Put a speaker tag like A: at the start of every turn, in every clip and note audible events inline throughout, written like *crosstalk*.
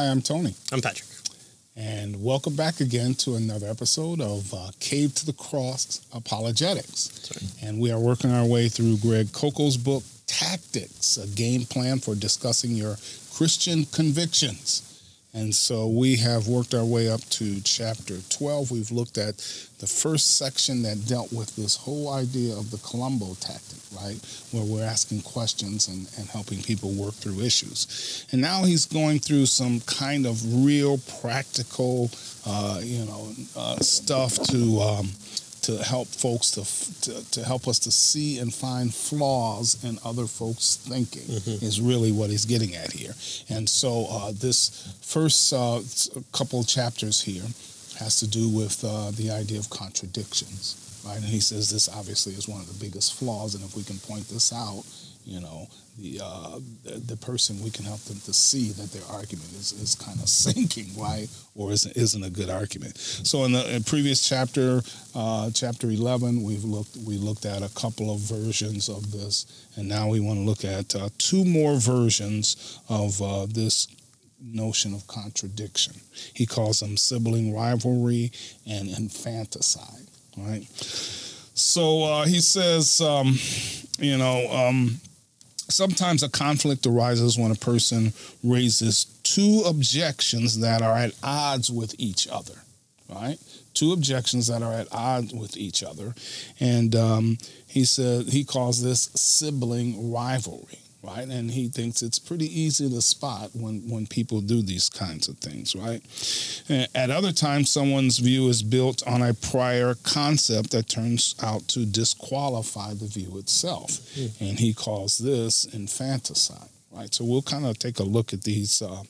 A: Hi, I'm Tony.
B: I'm Patrick.
A: And welcome back again to another episode of uh, Cave to the Cross Apologetics.
B: Right.
A: And we are working our way through Greg Koukl's book, Tactics, a game plan for discussing your Christian convictions. And so we have worked our way up to chapter 12. We've looked at the first section that dealt with this whole idea of the Columbo tactic, right? Where we're asking questions and, and helping people work through issues. And now he's going through some kind of real practical, uh, you know, uh, stuff to. Um, to help folks to, to, to help us to see and find flaws in other folks' thinking mm-hmm. is really what he's getting at here. And so uh, this first uh, couple chapters here has to do with uh, the idea of contradictions, right? And he says this obviously is one of the biggest flaws, and if we can point this out, you know, the, uh, the, person we can help them to see that their argument is, is kind of *laughs* sinking, right, or isn't isn't a good argument. So in the in previous chapter, uh, chapter eleven, we've looked we looked at a couple of versions of this, and now we want to look at uh, two more versions of uh, this notion of contradiction. He calls them sibling rivalry and infanticide, right? So uh, he says, um, you know. Um, sometimes a conflict arises when a person raises two objections that are at odds with each other, right? Two objections that are at odds with each other. And um, he said he calls this sibling rivalry right? And he thinks it's pretty easy to spot when, when people do these kinds of things, right? At other times, someone's view is built on a prior concept that turns out to disqualify the view itself. Mm. And he calls this infanticide, right? So we'll kind of take a look at these. Uh,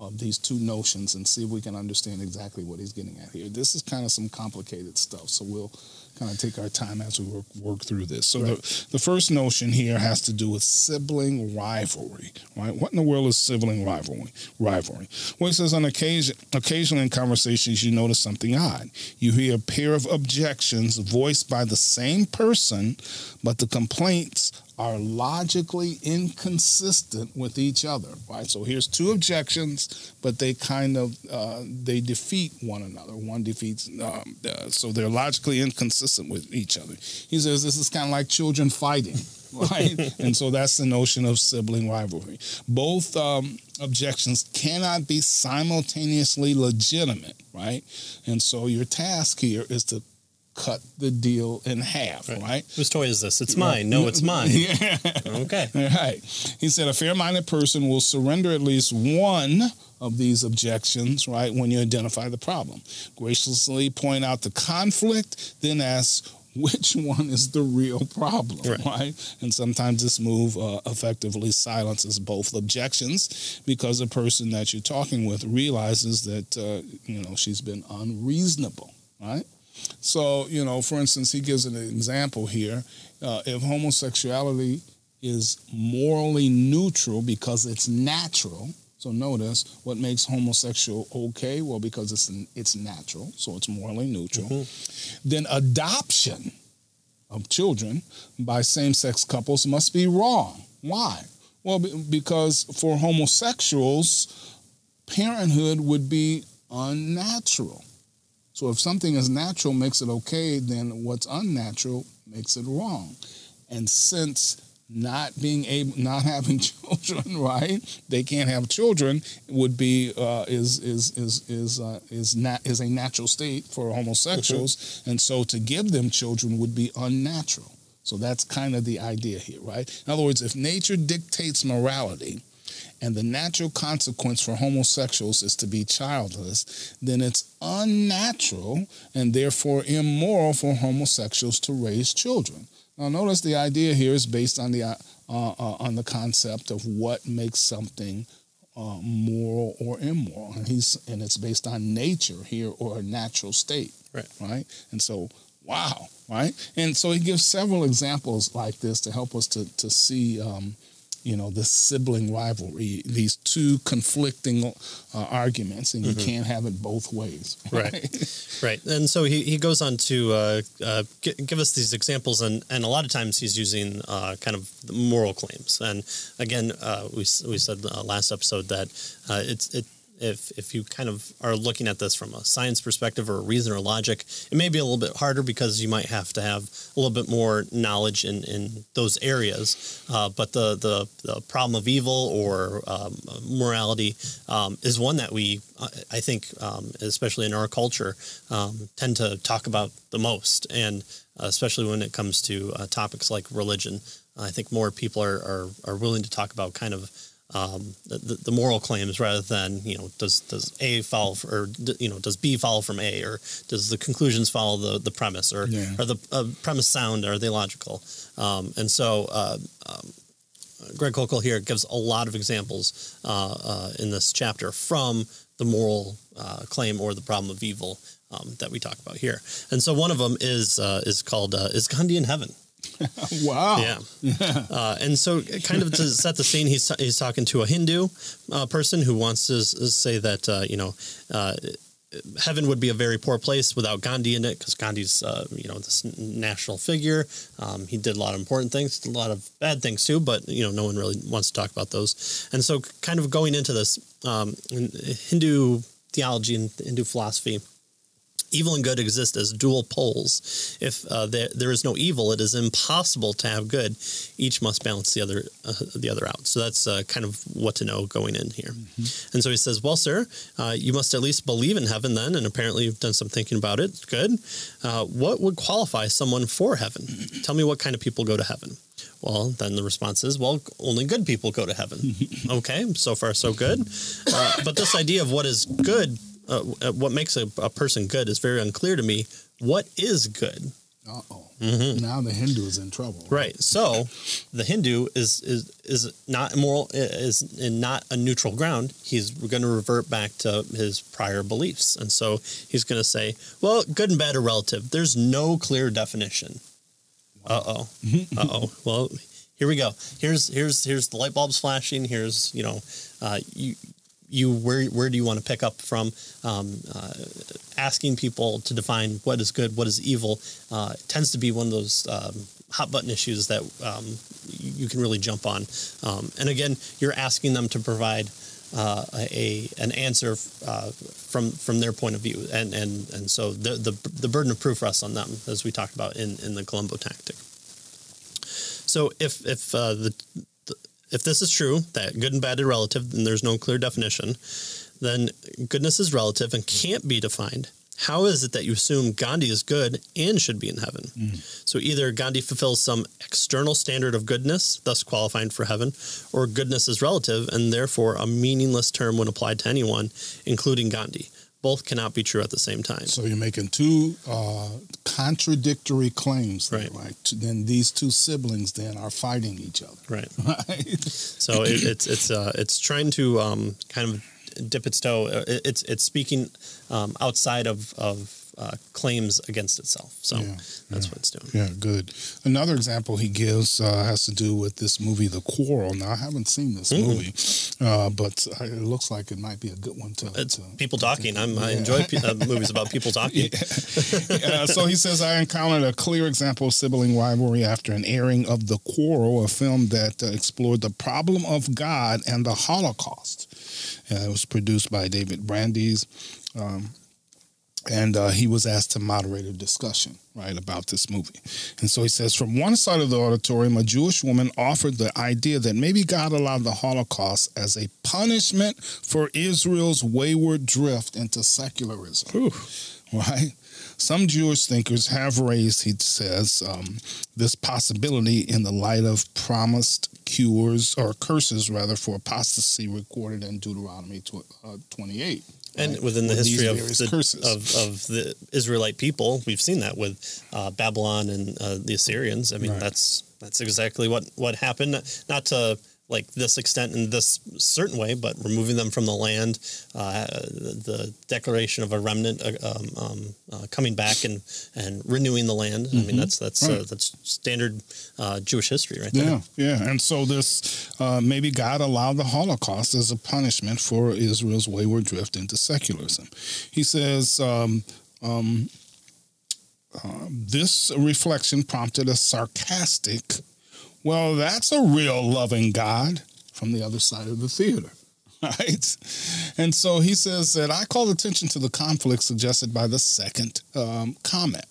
A: of these two notions and see if we can understand exactly what he's getting at here. This is kind of some complicated stuff, so we'll kind of take our time as we work, work through this. So right. the, the first notion here has to do with sibling rivalry, right? What in the world is sibling rivalry? Rivalry. Well, he says on occasion, occasionally in conversations, you notice something odd. You hear a pair of objections voiced by the same person, but the complaints are logically inconsistent with each other right? So here's two objections but they kind of uh, they defeat one another. One defeats um, uh, so they're logically inconsistent with each other. He says this is kind of like children fighting *laughs* right? And so that's the notion of sibling rivalry. Both um, objections cannot be simultaneously legitimate right? And so your task here is to cut the deal in half, right? right?
B: Whose toy is this? It's mine. No, it's mine. *laughs* yeah. Okay.
A: Right. He said a fair minded person will surrender at least one of these objections, right, when you identify the problem. Graciously point out the conflict, then ask, which one is the real problem, right? right? And sometimes this move uh, effectively silences both objections because the person that you're talking with realizes that, uh, you know, she's been unreasonable, right? So, you know, for instance, he gives an example here. Uh, if homosexuality is morally neutral because it's natural, so notice what makes homosexual okay? Well, because it's it's natural, so it's morally neutral. Mm-hmm. Then adoption of children by same-sex couples must be wrong. Why? Well, because for homosexuals, parenthood would be unnatural. So if something is natural makes it okay, then what's unnatural makes it wrong. And since not being able, not having *laughs* children, right? They can't have children. Would be uh, is is is is uh, is not is a natural state for homosexuals, mm-hmm. and so to give them children would be unnatural. So that's kind of the idea here, right? In other words, if nature dictates morality, and the natural consequence for homosexuals is to be childless, then it's unnatural and therefore immoral for homosexuals to raise children. Now, notice the idea here is based on the uh, uh, on the concept of what makes something uh, moral or immoral, and he's and it's based on nature here or a natural state,
B: right?
A: Right, and so wow, right, and so he gives several examples like this to help us to to see. Um, you know the sibling rivalry these two conflicting uh, arguments and you mm-hmm. can't have it both ways
B: right *laughs* right, right. and so he, he goes on to uh, uh, g- give us these examples and, and a lot of times he's using uh, kind of moral claims and again uh, we, we said uh, last episode that it's it if if you kind of are looking at this from a science perspective or a reason or logic, it may be a little bit harder because you might have to have a little bit more knowledge in, in those areas. Uh, but the, the the problem of evil or um, morality um, is one that we, I think, um, especially in our culture, um, tend to talk about the most, and uh, especially when it comes to uh, topics like religion. I think more people are, are, are willing to talk about kind of um, the, the moral claims rather than you know does does A follow for, or you know does B follow from A or does the conclusions follow the, the premise or yeah. are the uh, premise sound or are they logical? Um, and so uh, um, Greg Koukl here gives a lot of examples uh, uh in this chapter from the moral uh, claim or the problem of evil um, that we talk about here. And so one of them is uh, is called is Gandhi in heaven *laughs*
A: wow.
B: Yeah. Uh, and so, kind of to set the scene, he's, he's talking to a Hindu uh, person who wants to say that, uh, you know, uh, heaven would be a very poor place without Gandhi in it because Gandhi's, uh, you know, this national figure. Um, he did a lot of important things, a lot of bad things too, but, you know, no one really wants to talk about those. And so, kind of going into this, um, Hindu theology and Hindu philosophy evil and good exist as dual poles. If uh, there, there is no evil, it is impossible to have good. Each must balance the other uh, the other out. So that's uh, kind of what to know going in here. Mm-hmm. And so he says, "Well, sir, uh, you must at least believe in heaven then, and apparently you've done some thinking about it. Good. Uh, what would qualify someone for heaven? Tell me what kind of people go to heaven." Well, then the response is, well, only good people go to heaven. *laughs* okay, so far so good. Uh, but this idea of what is good uh, uh, what makes a, a, person good is very unclear to me. What is good?
A: Uh oh. Mm-hmm. Now the Hindu is in trouble.
B: Right? right. So the Hindu is is is not immoral. Is in not a neutral ground. He's going to revert back to his prior beliefs, and so he's going to say, "Well, good and bad are relative. There's no clear definition." Uh oh. *laughs* uh oh. Well, here we go. Here's here's here's the light bulbs flashing. Here's you know, uh, you you where where do you want to pick up from? Um, uh, asking people to define what is good, what is evil, uh, tends to be one of those um, hot button issues that um, you, can really jump on. Um, and again, you're asking them to provide uh, a an answer uh, from from their point of view, and and and so the the the burden of proof rests on them, as we talked about in in the Columbo tactic. So if if uh, the if this is true, that good and bad are relative, and there's no clear definition, then goodness is relative and can't be defined. How is it that you assume Gandhi is good and should be in heaven? Mm. So either Gandhi fulfills some external standard of goodness, thus qualifying for heaven, or goodness is relative and therefore a meaningless term when applied to anyone, including Gandhi both cannot be true at the same time.
A: So you're making two uh, contradictory claims, right? Like then these two siblings then are fighting each other,
B: right? *laughs* Right. so it, it's it's uh, it's trying to um, kind of dip its toe. Uh, it, it's it's speaking um, outside of of uh, claims against itself. So yeah, that's
A: yeah.
B: what it's doing.
A: Yeah, good. Another example he gives uh, has to do with this movie, The Quarrel. Now, I haven't seen this mm-hmm. movie, uh, but it looks like it might be a good one to.
B: It's
A: to,
B: people talking. To, yeah. i enjoy *laughs* pe- uh, movies about people talking. *laughs*
A: so he says, I encountered a clear example of sibling rivalry after an airing of The Quarrel, a film that uh, explored the problem of God and the Holocaust. it was produced by David Brandes. Um, and uh, he was asked to moderate a discussion right about this movie. And so he says from one side of the auditorium a jewish woman offered the idea that maybe god allowed the holocaust as a punishment for israel's wayward drift into secularism. Ooh. right? Some Jewish thinkers have raised, he says, um, this possibility in the light of promised cures or curses, rather, for apostasy recorded in Deuteronomy uh, 28
B: and right? within the with history of the, of, of the Israelite people, we've seen that with uh, Babylon and uh, the Assyrians. I mean, right. that's that's exactly what what happened. Not to like this extent in this certain way, but removing them from the land, uh, the declaration of a remnant uh, um, um, uh, coming back and, and renewing the land. Mm-hmm. I mean, mm-hmm. that's that's uh, right. that's standard uh, Jewish history, right
A: there. Yeah, yeah. And so this maybe God allowed the Holocaust as a punishment for Israel's wayward drift into secularism. He says. Um, um, this reflection prompted a sarcastic well, that's a real loving God from the other side of the theater. *laughs* right? And so he says that I call attention to the conflict suggested by the second um, comment.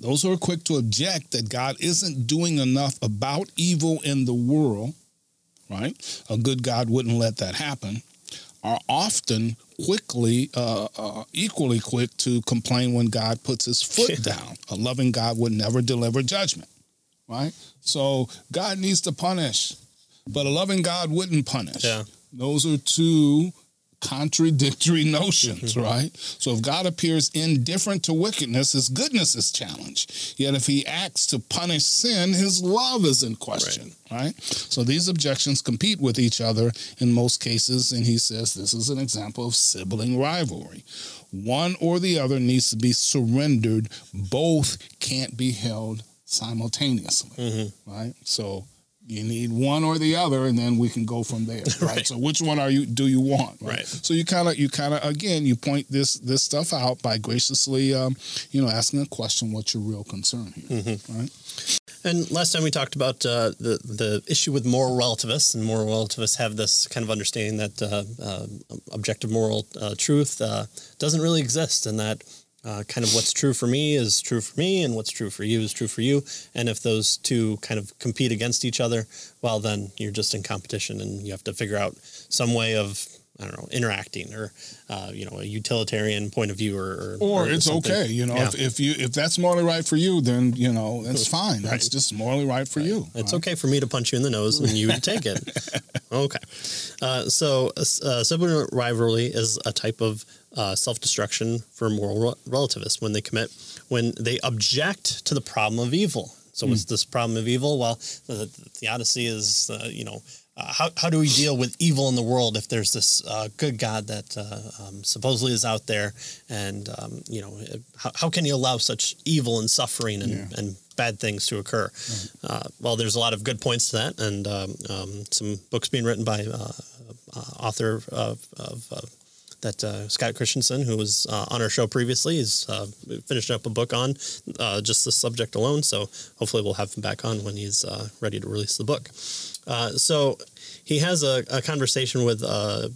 A: Those who are quick to object that God isn't doing enough about evil in the world, right? A good God wouldn't let that happen, are often quickly, uh, uh, equally quick to complain when God puts his foot down. A loving God would never deliver judgment, right? So God needs to punish, but a loving God wouldn't punish.
B: Yeah.
A: Those are two contradictory *laughs* notions, mm-hmm. right? So if God appears indifferent to wickedness, his goodness is challenged. Yet if he acts to punish sin, his love is in question, right? right? So these objections compete with each other in most cases, and he says this is an example of sibling rivalry. One or the other needs to be surrendered, both can't be held simultaneously, mm-hmm. right? So you need one or the other and then we can go from there *laughs* right, right. so which one are you do you want
B: right, right.
A: so you kind of you kind of again you point this this stuff out by graciously um, you know asking a question what's your real concern here mm-hmm. right
B: and last time we talked about uh, the the issue with moral relativists, and moral relativists have this kind of understanding that uh, uh, objective moral uh, truth uh, doesn't really exist, and that uh, kind of what's true for me is true for me, and what's true for you is true for you. And if those two kind of compete against each other, well, then you're just in competition, and you have to figure out some way of I don't know, interacting or, uh, you know, a utilitarian point of view or.
A: Or, or, or it's something. okay. You know, yeah. if, if you, if that's morally right for you, then, you know, that's fine. That's just morally right for right. you.
B: It's right? okay for me to punch you in the nose and you to take it. *laughs* Okay. Uh, so, uh, sibling rivalry is a type of uh, self destruction for moral relativists when they commit, when they object to the problem of evil. So, mm. what's this problem of evil? Well, the, the theodicy is, uh, you know, uh, how, how do we deal with evil in the world if there's this uh, good God that uh, um, supposedly is out there? And, um, you know, how, how can you allow such evil and suffering and, yeah. and bad things to occur? Right. Uh, well, there's a lot of good points to that, and um, um some books being written by uh, author of, of that uh, Scott Christensen, who was uh, on our show previously, is uh, finishing up a book on uh, just the subject alone. So hopefully we'll have him back on when he's uh, ready to release the book. Uh, so he has a, a conversation with a,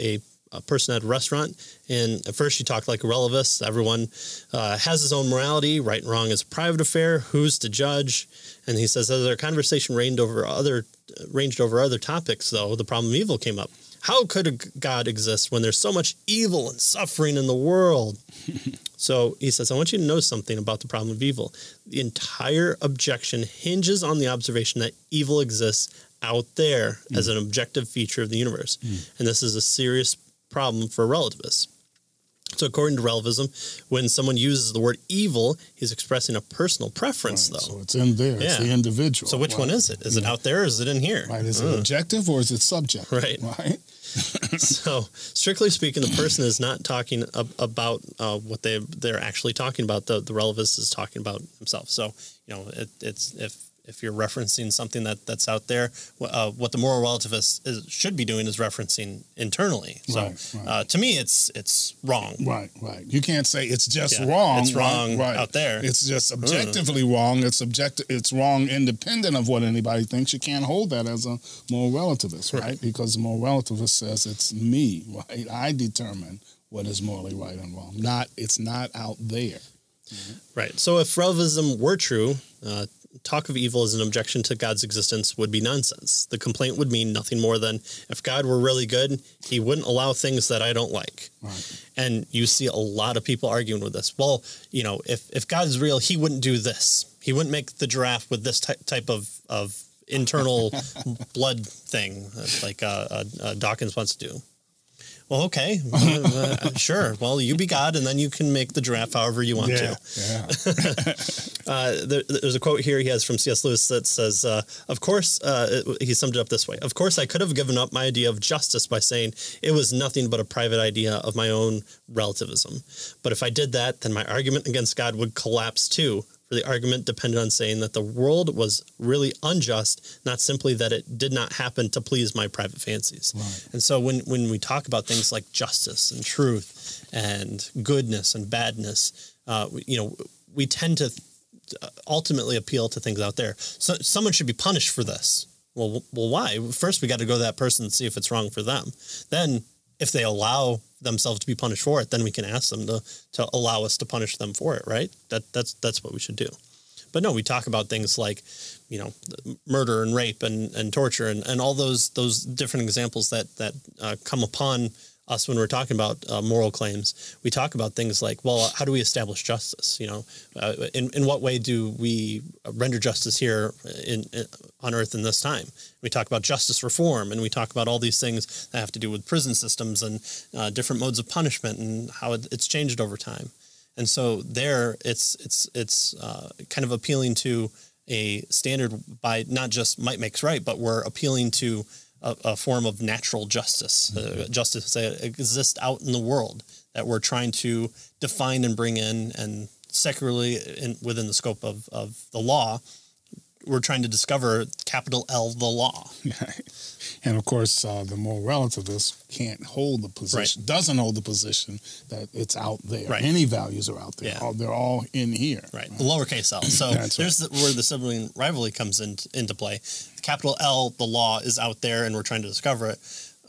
B: a, person at a restaurant, and at first she talked like a relativist. Everyone has his own morality. Right and wrong is a private affair. Who's to judge? And he says, as our conversation ranged over other ranged over other topics, though the problem of evil came up. How could a God exist when there's so much evil and suffering in the world? *laughs* so he says, I want you to know something about the problem of evil. The entire objection hinges on the observation that evil exists out there mm. as an objective feature of the universe. Mm. And this is a serious problem for relativists. So, according to relativism, when someone uses the word evil, he's expressing a personal preference, right, though.
A: So it's in there. Yeah. It's the individual.
B: So, which right. one is it? Is yeah. it out there or is it in here?
A: Right. Is it mm. objective or is it subjective?
B: Right.
A: Right. *laughs* *laughs*
B: so, strictly speaking, the person is not talking ab- about uh, what they they're actually talking about. The the relativist is talking about himself. So, you know, it, it's if if you're referencing something that that's out there, uh, what the moral relativist is, should be doing is referencing internally. So right, right. Uh, to me, it's it's wrong.
A: Right, right. You can't say it's just yeah, wrong.
B: It's wrong right, out there.
A: It's just objectively mm. wrong. It's objective. It's wrong independent of what anybody thinks. You can't hold that as a moral relativist, right? Because the moral relativist says it's me, right? I determine what is morally right and wrong. Not it's not out there.
B: Mm-hmm. Right. So if relativism were true, uh, talk of evil as an objection to God's existence would be nonsense. The complaint would mean nothing more than if God were really good, he wouldn't allow things that I don't like. Right. And you see a lot of people arguing with this. Well, you know, if, if God is real, he wouldn't do this. He wouldn't make the giraffe with this ty- type of, of internal *laughs* blood thing like uh, uh, uh, Dawkins wants to do. Well, okay, *laughs* uh, sure. Well, you be God, and then you can make the giraffe however you want
A: yeah,
B: to. Yeah. *laughs* uh, there, there's a quote here he has from C.S. Lewis that says, uh, "Of course," uh, he summed it up this way: "Of course, I could have given up my idea of justice by saying it was nothing but a private idea of my own relativism. But if I did that, then my argument against God would collapse too, for the argument depended on saying that the world was really unjust, not simply that it did not happen to please my private fancies. Right. And so when, when we talk about things like justice and truth and goodness and badness, uh, you know, we tend to ultimately appeal to things out there. So someone should be punished for this. Well, well, why? First, we got to go to that person and see if it's wrong for them. Then, if they allow themselves to be punished for it, then we can ask them to to allow us to punish them for it. Right? That that's that's what we should do. But no, we talk about things like, you know, murder and rape and, and torture and, and all those those different examples that that uh, come upon us when we're talking about uh, moral claims, we talk about things like, well, how do we establish justice? You know, uh, in in what way do we render justice here in, in, on Earth in this time? We talk about justice reform, and we talk about all these things that have to do with prison systems and uh, different modes of punishment and how it, it's changed over time. And so there, it's it's it's uh, kind of appealing to a standard by not just might makes right, but we're appealing to a, a form of natural justice, uh, mm-hmm. uh, justice that exists out in the world that we're trying to define and bring in, and secularly in, within the scope of, of the law, we're trying to discover capital L the law. *laughs*
A: and of course, uh, the more relativist can't hold the position, right. doesn't hold the position that it's out there. Right. Any values are out there. Yeah. All, they're all in here.
B: Right. right. The lowercase l. So *clears throat* there's the, where the sibling rivalry comes in, into play. Capital L, the law is out there, and we're trying to discover it.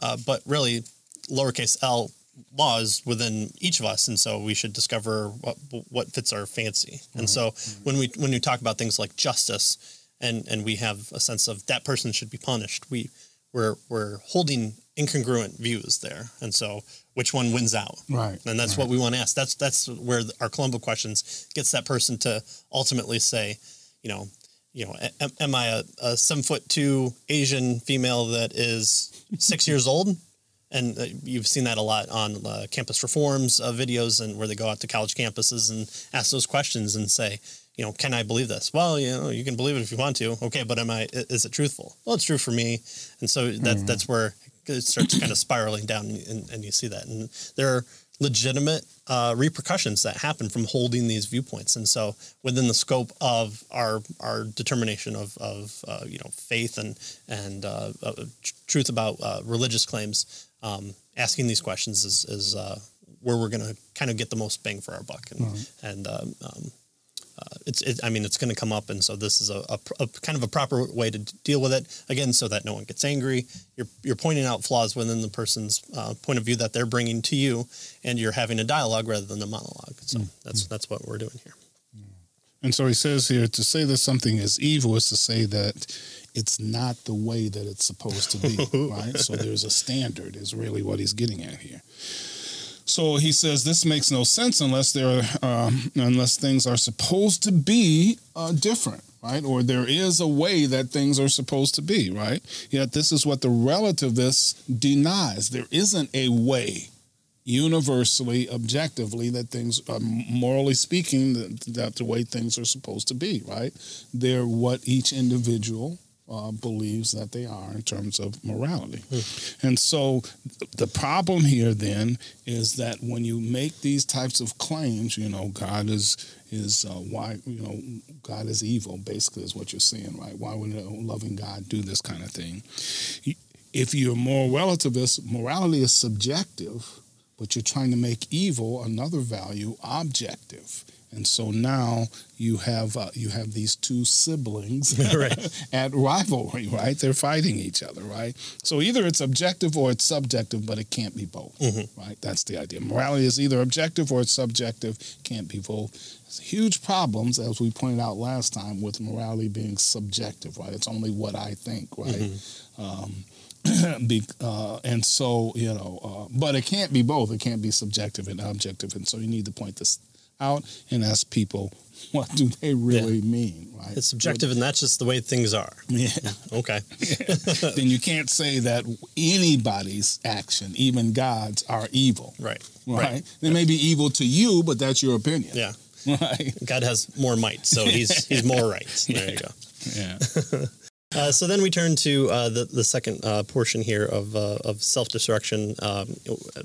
B: Uh, but really, lowercase l laws within each of us, and so we should discover what what fits our fancy. Mm-hmm. And so mm-hmm. when we when we talk about things like justice and and we have a sense of that person should be punished. We we're we're holding incongruent views there, and so which one wins out?
A: Right,
B: and that's
A: right.
B: what we want to ask. That's that's where our Columbo questions gets that person to ultimately say, you know, you know, am, am I a, a seven foot two Asian female that is six years old? and uh, you've seen that a lot on uh, campus reforms uh, videos and where they go out to college campuses and ask those questions and say you know, can I believe this? Well, you know, you can believe it if you want to. Okay, but am I? Is it truthful? Well, it's true for me, and so that mm-hmm. that's where it starts kind of spiraling down, and, and, you see that, and there are legitimate uh, repercussions that happen from holding these viewpoints, and so within the scope of our our determination of of uh, you know faith and and uh, uh truth about uh, religious claims, um, asking these questions is is uh, where we're going to kind of get the most bang for our buck, and mm-hmm. and um, um, uh, it's it, I mean it's going to come up, and so this is a, a, a, kind of a proper way to deal with it. Again, so that no one gets angry. You're you're pointing out flaws within the person's uh, point of view that they're bringing to you, and you're having a dialogue rather than a monologue. So mm-hmm. that's that's what we're doing here.
A: And so he says here to say that something is evil is to say that it's not the way that it's supposed to be, *laughs* right? So there's a standard, is really what he's getting at here. So he says this makes no sense unless there um, unless things are supposed to be uh, different, right? Or there is a way that things are supposed to be, right? Yet this is what the relativist denies. There isn't a way, universally, objectively, that things, are morally speaking, that, that the way things are supposed to be, right? They're what each individual uh, believes that they are in terms of morality. Mm. And so the problem here then is that when you make these types of claims, you know, God is is uh, why you know God is evil. Basically, is what you're saying, right? Why would a loving God do this kind of thing? If you're more relativist, morality is subjective, but you're trying to make evil another value objective. And so now you have uh, you have these two siblings *laughs* *laughs* at rivalry, right? They're fighting each other, right? So either it's objective or it's subjective, but it can't be both, mm-hmm. right? That's the idea. Morality is either objective or it's subjective, can't be both. It's huge problems, as we pointed out last time, with morality being subjective, right? It's only what I think, right? Mm-hmm. Um, *clears throat* be, uh, and so you know, uh, but it can't be both. It can't be subjective and objective, and so you need to point this out and ask people what do they really yeah. mean, right?
B: It's subjective, and that's just the way things are.
A: Yeah. *laughs*
B: Okay.
A: yeah. *laughs* then you can't say that anybody's action, even God's, are evil.
B: Right.
A: Right. right. They may be evil to you, but that's your opinion.
B: Yeah.
A: Right.
B: God has more might, so he's *laughs* he's more right. There you go.
A: Yeah.
B: Uh, so then we turn to uh, the the second uh, portion here of uh, of self destruction. Um,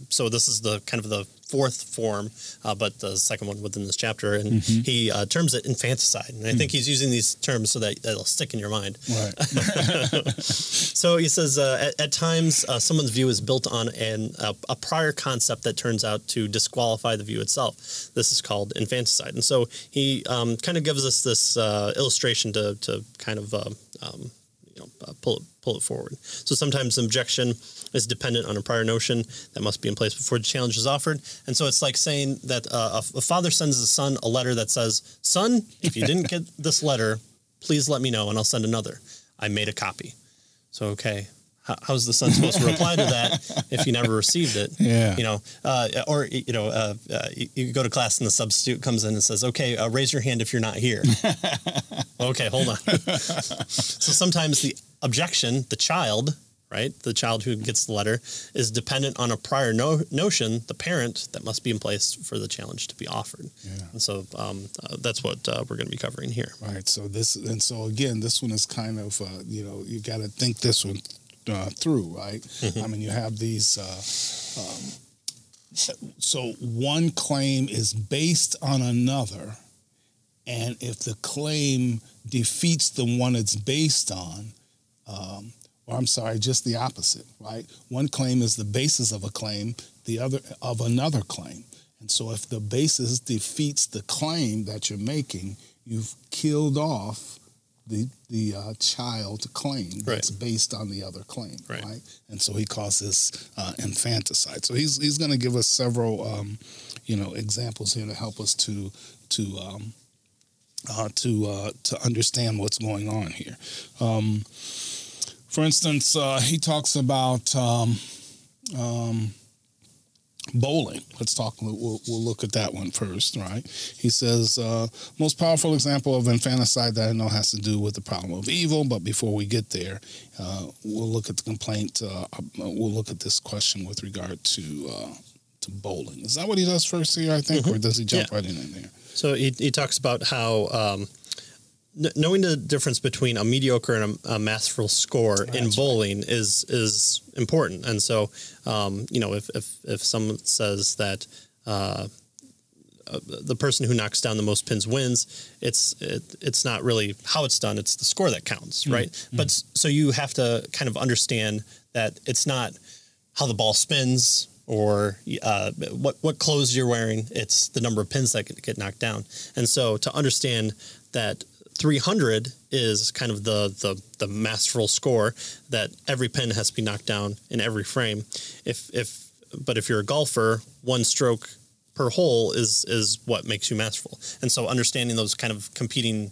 B: so this is the kind of the fourth form, uh, but the second one within this chapter, and mm-hmm. he uh, terms it infanticide. And I mm think he's using these terms so that it'll stick in your mind.
A: Right. *laughs*
B: so he says at, at, times someone's view is built on an, a, a, prior concept that turns out to disqualify the view itself. This is called infanticide. And so he um, kind of gives us this illustration to to kind of um, know uh, pull it pull it forward. So sometimes objection is dependent on a prior notion that must be in place before the challenge is offered, and so it's like saying that uh, a, a father sends his son a letter that says, "Son, if you didn't get this letter, please let me know, and I'll send another." I made a copy. So okay, how, how's the son supposed to reply to that if he never received it?
A: Yeah.
B: You know, uh, or you know, uh, uh, you, go to class and the substitute comes in and says, "Okay, uh, raise your hand if you're not here." *laughs* okay, hold on. so sometimes the objection, the child, right, the child who gets the letter, is dependent on a prior no- notion, the parent that must be in place for the challenge to be offered.
A: Yeah.
B: And so um, uh, that's what uh, we're going to be covering here.
A: Right. So this, and so again, this one is kind of, uh, you know, you got to think this one uh, through, right? I mean, you have these. Uh, um, *laughs* so one claim is based on another, and if the claim defeats the one it's based on, um, or I'm sorry, just the opposite, right? One claim is the basis of a claim, the other of another claim. And so if the basis defeats the claim that you're making, you've killed off the the uh, child claim that's based on the other claim,
B: Right.
A: right? And so he calls this uh, infanticide. So he's he's going to give us several, um, you know, examples here to help us to to um, uh, to uh, to understand what's going on here. Um, for instance, uh, he talks about um, um, bowling. Let's talk. We'll, we'll look at that one first, right? He says uh, most powerful example of infanticide that I know has to do with the problem of evil. But before we get there, uh, we'll look at the complaint. Uh, we'll look at this question with regard to uh, to bowling. Is that what he does first here? I think, or does he jump
B: Yeah.
A: right in there?
B: So he, he talks about how um, knowing the difference between a mediocre and a, a masterful score in
A: That's right.
B: bowling is is important. And so, um, you know, if, if if someone says that uh, uh, the person who knocks down the most pins wins, it's it, it's not really how it's done; it's the score that counts, right? But so you have to kind of understand that it's not how the ball spins or uh, what what clothes you're wearing. It's the number of pins that get knocked down. And so to understand that 300 is kind of the, the the masterful score that every pin has to be knocked down in every frame. If if but if you're a golfer, one stroke per hole is is what makes you masterful. And so understanding those kind of competing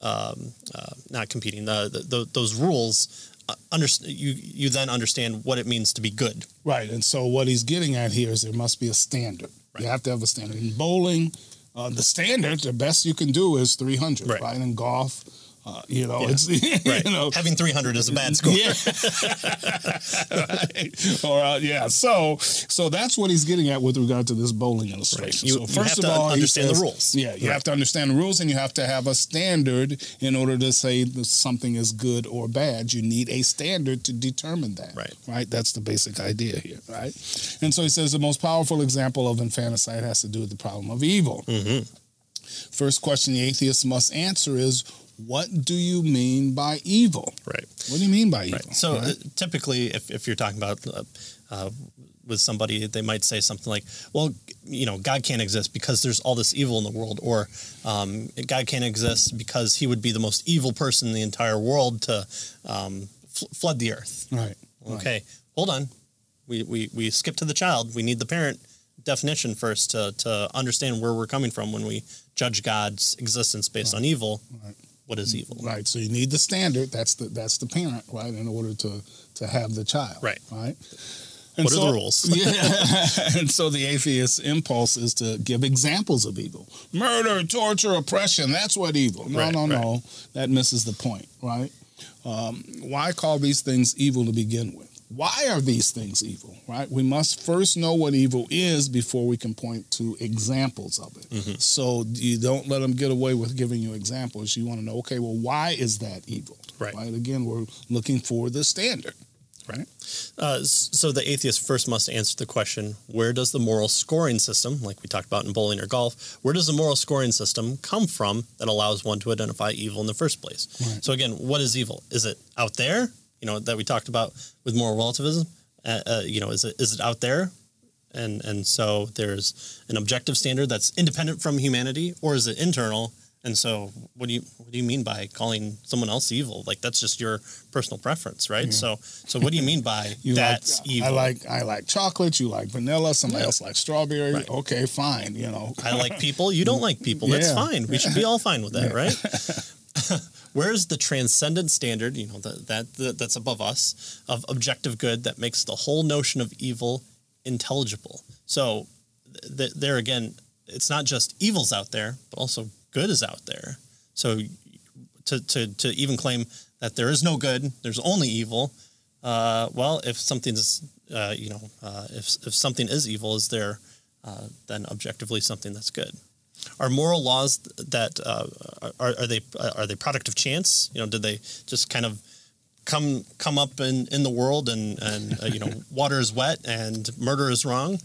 B: um, uh, not competing the, the, those rules uh, under, you you then understand what it means to be good
A: Right. And so what he's getting at here is there must be a standard. You have to have a standard. In bowling, uh, the standard, the best you can do is 300,
B: Right.
A: right? In golf, uh, you know,
B: Yeah.
A: it's, *laughs*
B: right
A: you know,
B: having 300 is a bad score
A: yeah. *laughs* right. Or uh, yeah. So so that's what he's getting at with regard to this bowling illustration.
B: You-
A: so first of all,
B: understand the rules.
A: Yeah, you
B: Right.
A: have to understand the rules, and you have to have a standard in order to say that something is good or bad. You need a standard to determine that.
B: Right.
A: Right. That's the basic idea here. Right. And so he says the most powerful example of infanticide has to do with the problem of evil.
B: Mhm.
A: First question the atheist must answer is. What do you mean by evil?
B: right
A: What do you mean by evil?
B: Right. So
A: Right?
B: uh, typically, if, if you're talking about uh, uh, with somebody, they might say something like, "Well, you know, God can't exist because there's all this evil in the world," or um, "God can't exist because He would be the most evil person in the entire world to um, fl- flood the earth."
A: right. right.
B: Okay, hold on. We, we we skip to the child. We need the parent definition first to to understand where we're coming from when we judge God's existence based on evil.
A: Right.
B: What is evil?
A: Right. So you need the standard. That's the that's the parent, right, in order to to have the child.
B: Right.
A: Right.
B: What are the rules? *laughs*
A: yeah. *laughs* and so the atheist impulse is to give examples of evil. Murder, torture, oppression. That's what evil. No,
B: Right,
A: no,
B: right.
A: no. That misses the point, right? Um, why call these things evil to begin with? Why are these things evil, right? We must first know what evil is before we can point to examples of it.
B: Mm-hmm.
A: So you don't let them get away with giving you examples. You want to know, okay, well, why is that evil?
B: Right.
A: Again, we're looking for the standard, right?
B: Uh, so the atheist first must answer the question: Where does the moral scoring system, like we talked about in bowling or golf, where does the moral scoring system come from that allows one to identify evil in the first place?
A: Right.
B: So again, what is evil? Is it out there? You know that we talked about with moral relativism. Uh, uh, you know, is it is it out there? And and so there's an objective standard that's independent from humanity, or is it internal? And so, what do you what do you mean by calling someone else evil? Like that's just your personal preference, right?
A: Yeah.
B: So, so what do you mean by *laughs*
A: You
B: that's
A: like,
B: evil?
A: I like I like chocolate. You like vanilla. Somebody
B: Yeah.
A: else likes strawberry.
B: Right.
A: Okay, fine. You know.
B: I like people. You don't *laughs* like people. That's fine. We should be all fine with that, right? *laughs* Where's the transcendent standard? You know that that that's above us of objective good that makes the whole notion of evil intelligible. So th- there again, it's not just evils out there, but also good is out there. So to to to even claim that there is no good, there's only evil. Uh, well, if something's uh, you know uh, if if something is evil, is there uh, then objectively something that's good? Are moral laws that uh, are, are they are they product of chance? You know, did they just kind of come come up in, in the world and and uh, you know *laughs* water is wet and murder is wrong?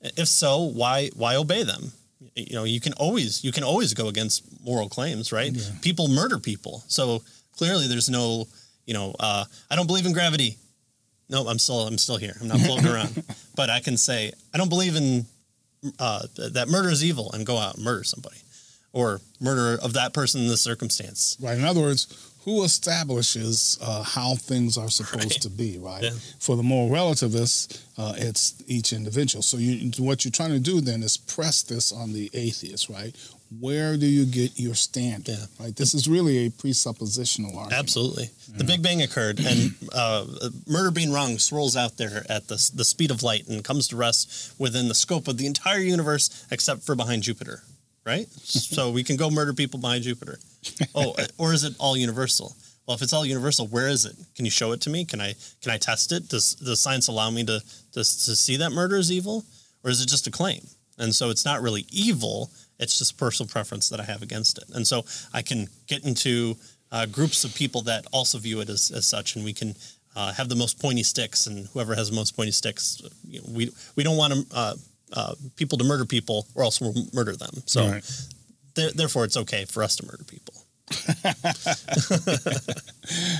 B: If so, why why obey them? You know, you can always you can always go against moral claims, right?
A: Yeah.
B: People murder people, so clearly there's no you know uh, I don't believe in gravity. No, I'm still I'm still here. I'm not floating *laughs* around. But I can say I don't believe in uh, that murder is evil and go out and murder somebody, or murder of that person in this circumstance.
A: Right. In other words, who establishes uh, how things are supposed
B: Right.
A: to be? Right.
B: Yeah.
A: For the moral relativists, uh, it's each individual. So you, what you're trying to do then is press this on the atheist, right? Where do you get your standard?
B: Yeah.
A: Right. This is really a presuppositional argument.
B: Absolutely, the Big Bang occurred, and uh, murder being wrong swirls out there at the the speed of light and comes to rest within the scope of the entire universe, except for behind Jupiter. Right. *laughs* so we can go murder people behind Jupiter. *laughs* Oh, or is it all universal? Well, if it's all universal, where is it? Can you show it to me? Can I can I test it? Does does science allow me to to, to see that murder is evil, or is it just a claim? And so it's not really evil. It's just personal preference that I have against it. And so I can get into uh, groups of people that also view it as, as such, and we can uh, have the most pointy sticks. And whoever has the most pointy sticks, you know, we we don't want to, uh, uh, people to murder people, or else we'll murder them. So. There, therefore, it's okay for us to murder people. *laughs*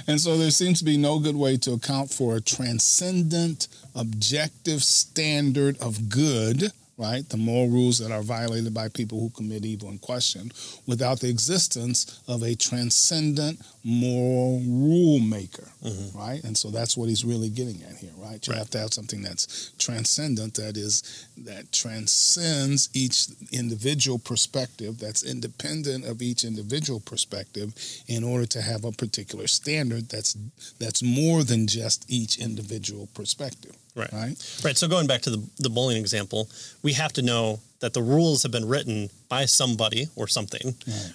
A: And so there seems to be no good way to account for a transcendent, objective standard of good, right? The moral rules that are violated by people who commit evil in question, without the existence of a transcendent moral rule maker, mm-hmm. right? And so that's what he's really getting at here, right? You
B: Right.
A: have to have something that's transcendent, that is, that transcends each individual perspective, that's independent of each individual perspective, in order to have a particular standard that's that's more than just each individual perspective.
B: Right.
A: Right.
B: Right. So going back to the, the bowling example, we have to know that the rules have been written by somebody or something.
A: Right.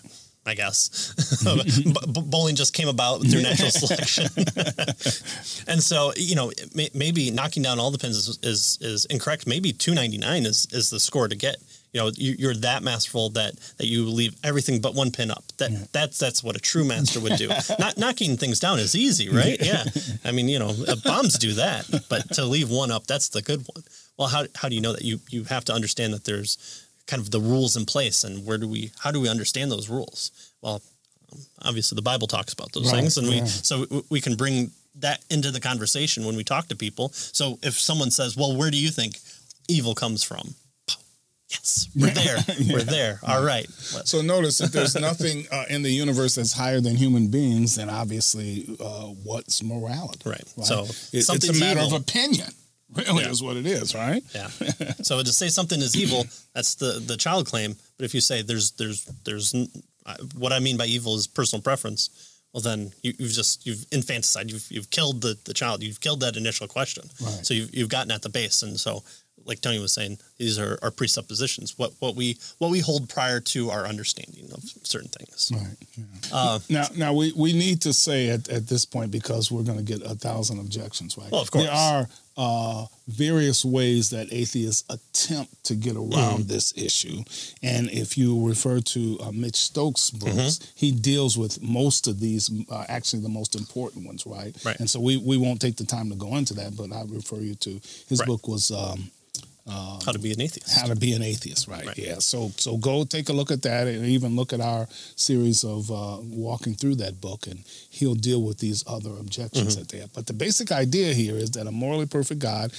B: I guess. *laughs* B- bowling just came about through natural *laughs* selection. *laughs* and so, you know, may, maybe knocking down all the pins is, is, is incorrect. Maybe 299 is, is the score to get. You know, you, you're that masterful that, that you leave everything but one pin up. That that's that's what a true master would do. Not knocking things down is easy, right? Yeah. I mean, you know, uh, bombs do that, but to leave one up, that's the good one. Well, how how do you know that? You you have to understand that there's kind of the rules in place, and where do we how do we understand those rules? Well, um, obviously the Bible talks about those
A: Right,
B: things, and we so we- we can bring that into the conversation when we talk to people. So if someone says, "Well, where do you think evil comes from?" Yes, we're there. *laughs* We're there. All right.
A: So notice if there's nothing uh, in the universe that's higher than human beings, then obviously uh, what's morality?
B: Right. So
A: It- it's a matter
B: evil.
A: of opinion. Really
B: Yeah.
A: is what it is, right?
B: Yeah. *laughs* So to say something is evil, that's the the child claim. But if you say there's there's there's what I mean by evil is personal preference, well then you, you've just you've infanticide. You've you've killed the the child. You've killed that initial question.
A: Right.
B: So you've you've gotten at the base. And so, like Tony was saying, these are our presuppositions. What what we what we hold prior to our understanding of certain things.
A: Right. yeah.
B: Uh,
A: Now, now we, we need to say at, at this point because we're going to get a thousand objections, right?
B: Well, of course.
A: There are uh, various ways that atheists attempt to get around
B: Mm-hmm.
A: this issue, and if you refer to uh, Mitch Stokes' books,
B: Mm-hmm.
A: he deals with most of these, uh, actually the most important ones, right?
B: Right.
A: And so we, we won't take the time to go into that, but I refer you to his
B: Right.
A: book was. Um,
B: how to be an atheist.
A: how to be an atheist, right?
B: Right.
A: Yeah. So so go take a look at that, and even look at our series of uh, walking through that book, and he'll deal with these other objections
B: Mm-hmm.
A: that they have. But the basic idea here is that a morally perfect God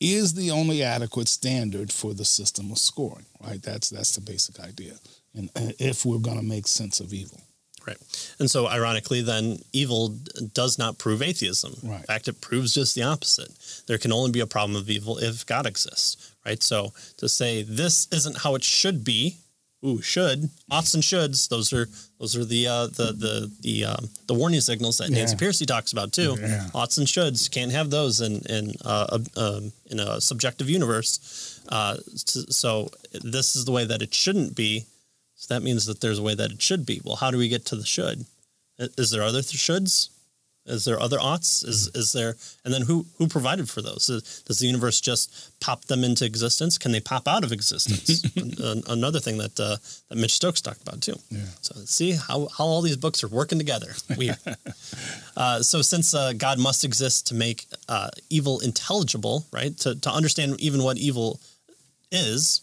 A: is the only adequate standard for the system of scoring, right? That's that's the basic idea. and uh, if we're going to make sense of evil.
B: Right. And so, ironically, then evil d- does not prove atheism.
A: Right.
B: In fact, it proves just the opposite. There can only be a problem of evil if God exists. Right. So, to say this isn't how it should be, ooh, should oughts and shoulds. Those are those are the uh, the the the um, the warning signals that Nancy
A: Yeah.
B: Pearcey talks about too.
A: Yeah.
B: Oughts and shoulds can't have those in in uh, a, um, in a subjective universe. Uh, so, this is the way that it shouldn't be. So that means that there's a way that it should be. Well, how do we get to the should? Is there other th- shoulds? Is there other aughts? Is is there? And then who who provided for those? Does the universe just pop them into existence? Can they pop out of existence? *laughs* An- Another thing that uh, that Mitch Stokes talked about too.
A: Yeah.
B: So see how, how all these books are working together. Weird. *laughs* uh, so since uh, God must exist to make uh, evil intelligible, right? To to understand even what evil is,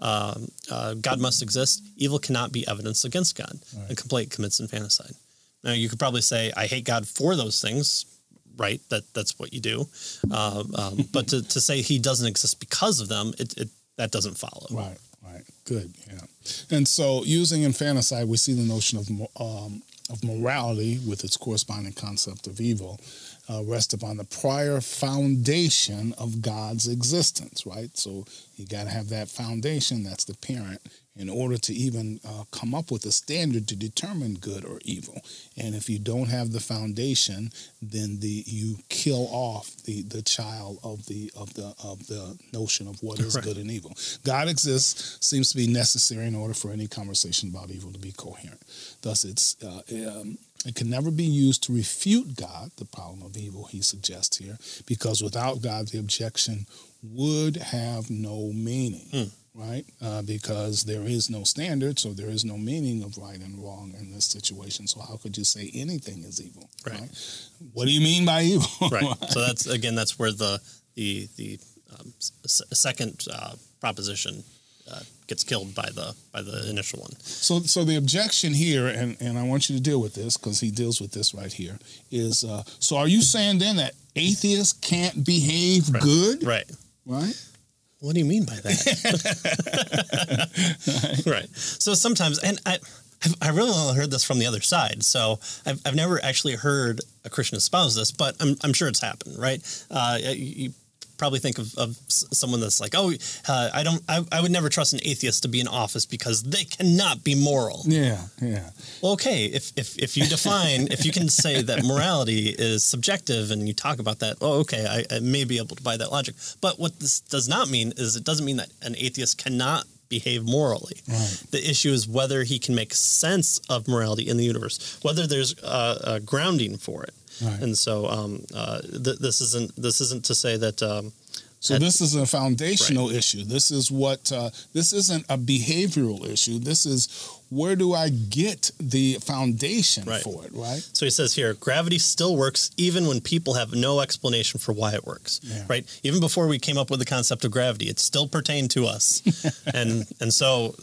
B: um, uh, God must exist. Evil cannot be evidence against God.
A: Right.
B: A complaint commits infanticide. Now you could probably say, "I hate God for those things." Right, that that's what you do. Uh, um, *laughs* but to, to say He doesn't exist because of them, it, it that doesn't follow.
A: Right, right. Good, yeah. And so using infanticide, we see the notion of um, of morality with its corresponding concept of evil uh, rest upon the prior foundation of God's existence, right? So you got to have that foundation, that's the parent, in order to even uh, come up with a standard to determine good or evil. And if you don't have the foundation, then the you kill off the, the child of the of the of the notion of what is
B: Right.
A: good and evil. God exists seems to be necessary in order for any conversation about evil to be coherent. Thus, it's uh, um, it can never be used to refute God, the problem of evil he suggests here, because without God, the objection would have no meaning, right? Uh, because there is no standard, so there is no meaning of right and wrong in this situation. So how could you say anything is evil?
B: Right.
A: What do you mean by evil?
B: right. *laughs* So that's again, that's where the the the um, s- second uh, proposition uh, gets killed by the by the initial one.
A: So, so the objection here, and, and I want you to deal with this because he deals with this right here, is uh, so are you saying then that atheists can't behave
B: Right.
A: good?
B: Right.
A: Right?
B: What do you mean by that? *laughs* *laughs* right. So sometimes, and I, I've, I really only heard this from the other side. So I've, I've never actually heard a Christian espouse this, but I'm, I'm sure it's happened, right? Uh, you probably think of, of someone that's like, oh, uh, I don't, I, I would never trust an atheist to be in office because they cannot be moral.
A: Yeah, yeah.
B: Well, okay, if, if, if you define, if you can say that morality is subjective and you talk about that, oh, okay, I, I may be able to buy that logic. But what this does not mean is it doesn't mean that an atheist cannot behave morally.
A: Right.
B: The issue is whether he can make sense of morality in the universe, whether there's uh, a grounding for it.
A: Right.
B: And so um, uh, th- this isn't this isn't to say that um,
A: So this is a foundational issue. This is what uh, this isn't a behavioral issue. This is where do I get the foundation
B: Right.
A: for it? Right?
B: So he says here, gravity still works even when people have no explanation for why it works.
A: Yeah.
B: Right? Even before we came up with the concept of gravity, it still pertained to us. *laughs* and and so,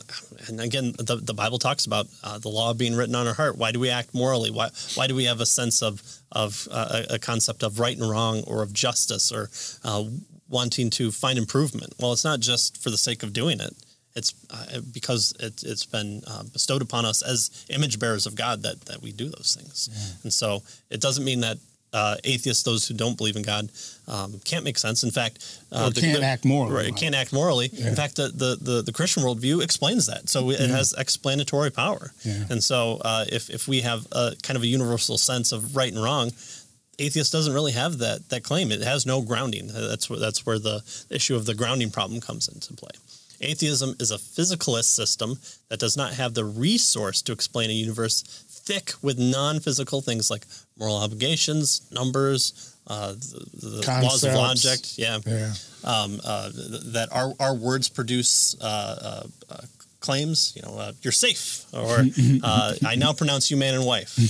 B: and again, the, the Bible talks about uh, the law being written on our heart. Why do we act morally? Why why do we have a sense of of uh, a concept of right and wrong or of justice or uh, wanting to find improvement? Well, it's not just for the sake of doing it. It's uh, because it, it's been uh, bestowed upon us as image bearers of God that, that we do those things. And so it doesn't mean that uh, atheists, those who don't believe in God, um, can't make sense. In fact, uh,
A: Or can't act morally,
B: Right,
A: right.
B: can't act morally.
A: Yeah.
B: In fact, the, the, the, the Christian worldview explains that. So it has explanatory power.
A: Yeah.
B: And so uh, if, if we have a kind of a universal sense of right and wrong, atheist doesn't really have that that claim. It has no grounding. That's where that's where the issue of the grounding problem comes into play. Atheism is a physicalist system that does not have the resource to explain a universe thick with non-physical things like moral obligations, numbers, uh, the, the laws of logic. Yeah,
A: Yeah.
B: um, uh, that our, our words produce uh, uh, uh, claims. You know, uh, you're safe, or *laughs* uh, I now pronounce you man and wife. *laughs*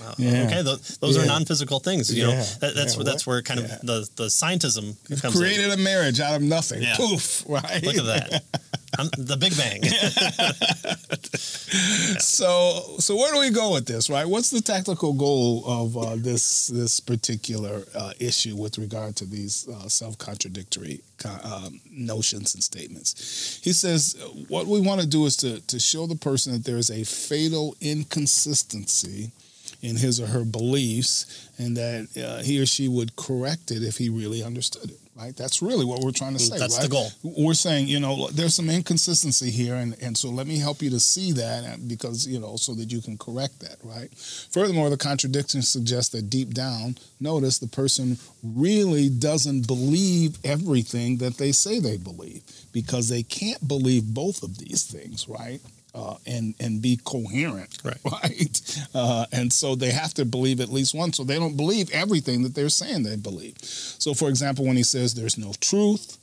B: Uh,
A: Yeah.
B: Okay, th- those
A: Yeah.
B: are non-physical things. You know,
A: Yeah.
B: that, that's where that's where kind of the the scientism comes in.
A: Created a marriage out of nothing. Poof. Right.
B: Look at that. *laughs* I'm the Big Bang. *laughs*
A: So, so where do we go with this, right? What's the tactical goal of uh, this this particular uh, issue with regard to these uh, self contradictory um, notions and statements? He says what we want to do is to to show the person that there is a fatal inconsistency in his or her beliefs, and that uh, he or she would correct it if he really understood it right? That's really what we're trying to say.
B: That's
A: right?
B: the goal.
A: We're saying, you know, there's some inconsistency here, and, and so let me help you to see that because, you know, so that you can correct that, right? Furthermore, the contradiction suggests that deep down, notice the person really doesn't believe everything that they say they believe because they can't believe both of these things, right? Uh, and and be coherent,
B: right? *laughs*
A: right? Uh, and so they have to believe at least one. So they don't believe everything that they're saying they believe. So, for example, when he says there's no truth,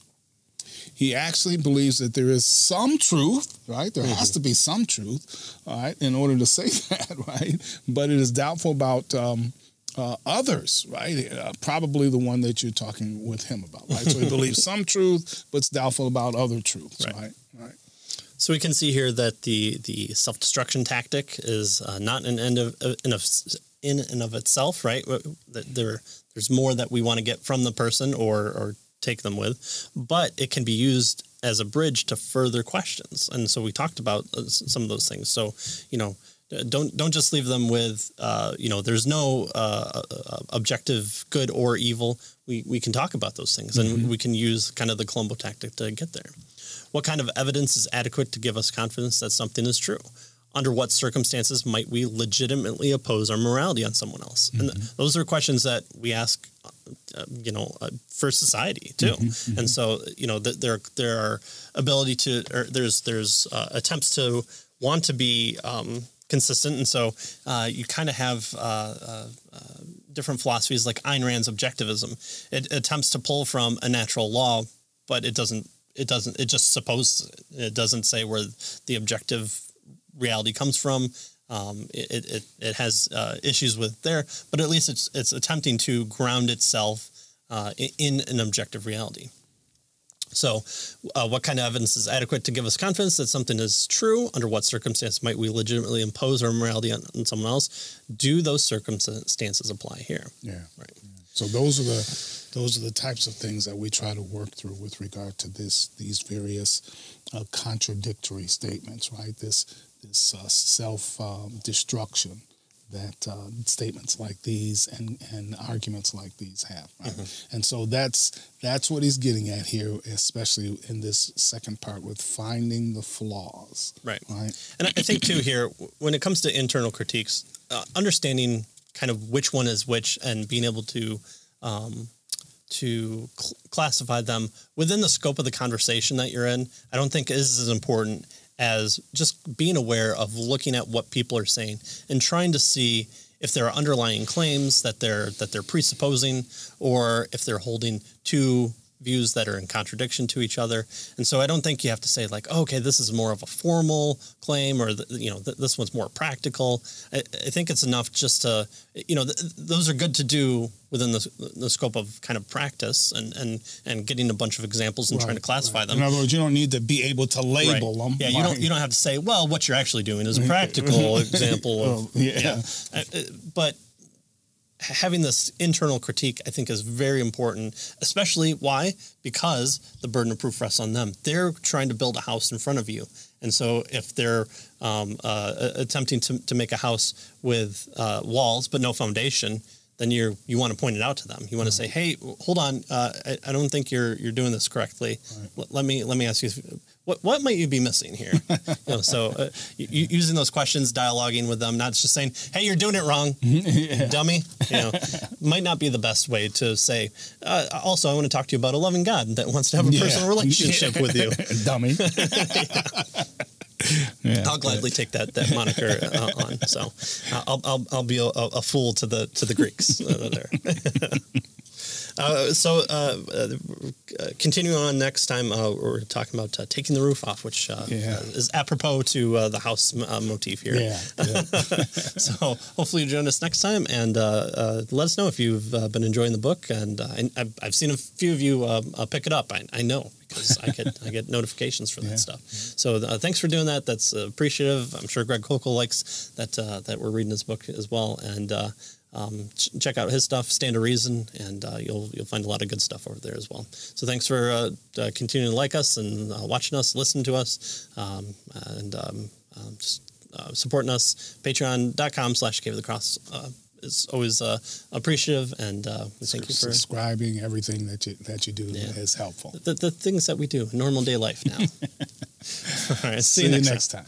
A: he actually believes that there is some truth, right? There mm-hmm. has to be some truth, all right, in order to *laughs* say that, right? But it is doubtful about. Um, uh, others, right? Uh, probably the one that you're talking with him about, right? So he *laughs* believes some truth, but it's doubtful about other truths, right? Right.
B: So we can see here that the the self destruction tactic is uh, not an end of in, of in and of itself, right? That there there's more that we want to get from the person or or take them with, but it can be used as a bridge to further questions. And so we talked about uh, some of those things. So you know don't don't just leave them with uh, you know there's no uh, uh, objective good or evil we we can talk about those things and mm-hmm. we can use kind of the columbo tactic to get there what kind of evidence is adequate to give us confidence that something is true? Under what circumstances might we legitimately oppose our morality on someone else? Mm-hmm. And th- those are questions that we ask, uh, you know, uh, for society too. Mm-hmm, mm-hmm. And so, you know, th- there there are ability to, or there's there's uh, attempts to want to be um, consistent, and so uh, you kind of have uh, uh, different philosophies like Ayn Rand's objectivism. It attempts to pull from a natural law, but it doesn't it doesn't it just supposes it doesn't say where the objective reality comes from. Um, it, it, it has uh, issues with there but at least it's it's attempting to ground itself uh, in an objective reality. So uh, what kind of evidence is adequate to give us confidence that something is true? Under what circumstance might we legitimately impose our morality on, on someone else? Do those circumstances apply here?
A: Yeah. Right. So those are the those are the types of things that we try to work through with regard to this these various uh, contradictory statements, right? This this uh, self um, destruction that uh, statements like these and, and arguments like these have, right? Mm-hmm. And so that's that's what he's getting at here, especially in this second part with finding the flaws,
B: right?
A: Right.
B: And I think too here, when it comes to internal critiques, uh, understanding kind of which one is which and being able to um, to cl- classify them within the scope of the conversation that you're in, I don't think is as important as just being aware of looking at what people are saying and trying to see if there are underlying claims that they're that they're presupposing or if they're holding two views that are in contradiction to each other. And so I don't think you have to say like, oh, okay, this is more of a formal claim or, the, you know, th- this one's more practical. I, I, think it's enough just to, you know, th- those are good to do within the, the scope of kind of practice and, and, and getting a bunch of examples and right, trying to classify
A: right.
B: them.
A: In other words, you don't need to be able to label right. them.
B: Yeah, you don't, you don't have to say, well, what you're actually doing is a *laughs* practical example of, oh, yeah. yeah. Uh, uh, but having this internal critique, I think, is very important, especially why? Because the burden of proof rests on them. They're trying to build a house in front of you. And so if they're um, uh, attempting to, to make a house with uh, walls but no foundation, then you you want to point it out to them. You want to say, "Hey, hold on, uh, I, I, don't think you're you're doing this correctly. Right. let me let me ask you what what might you be missing here? *laughs* you know, so uh, using those questions, dialoguing with them, not just saying, "Hey, you're doing it wrong, *laughs* yeah. dummy." You know, might not be the best way to say. Uh, also, I want to talk to you about a loving God that wants to have a yeah. personal relationship with *laughs* you,
A: dummy.
B: Yeah, I'll gladly take that that moniker uh, on. So uh, I'll, I'll I'll be a, a, fool to the to the Greeks uh, there. Uh, so, uh, uh, continuing on next time, uh, we're talking about uh, taking the roof off, which uh, yeah. is apropos to the house motif here.
A: Yeah. yeah. *laughs*
B: so, hopefully, you join us next time and let us know if you've been enjoying the book. And I, have seen a few of you pick it up. I, I know because I get I get notifications for that
A: Yeah.
B: stuff. So uh, thanks for doing that. That's uh, appreciative. I'm sure Greg Koukl likes that uh, that we're reading his book as well. And uh, um, ch- check out his stuff, Stand to Reason, and uh, you'll you'll find a lot of good stuff over there as well. So thanks for uh, uh, continuing to like us and uh, watching us, listening to us, um, and um, um, just uh, supporting us. Patreon.com slash Cave of the Cross uh, is always uh, appreciative, and uh, we thank you for
A: subscribing. Everything that you that you do
B: Yeah.
A: is helpful.
B: the, the things that we do, normal day life now. *laughs* All right,
A: See, you next time.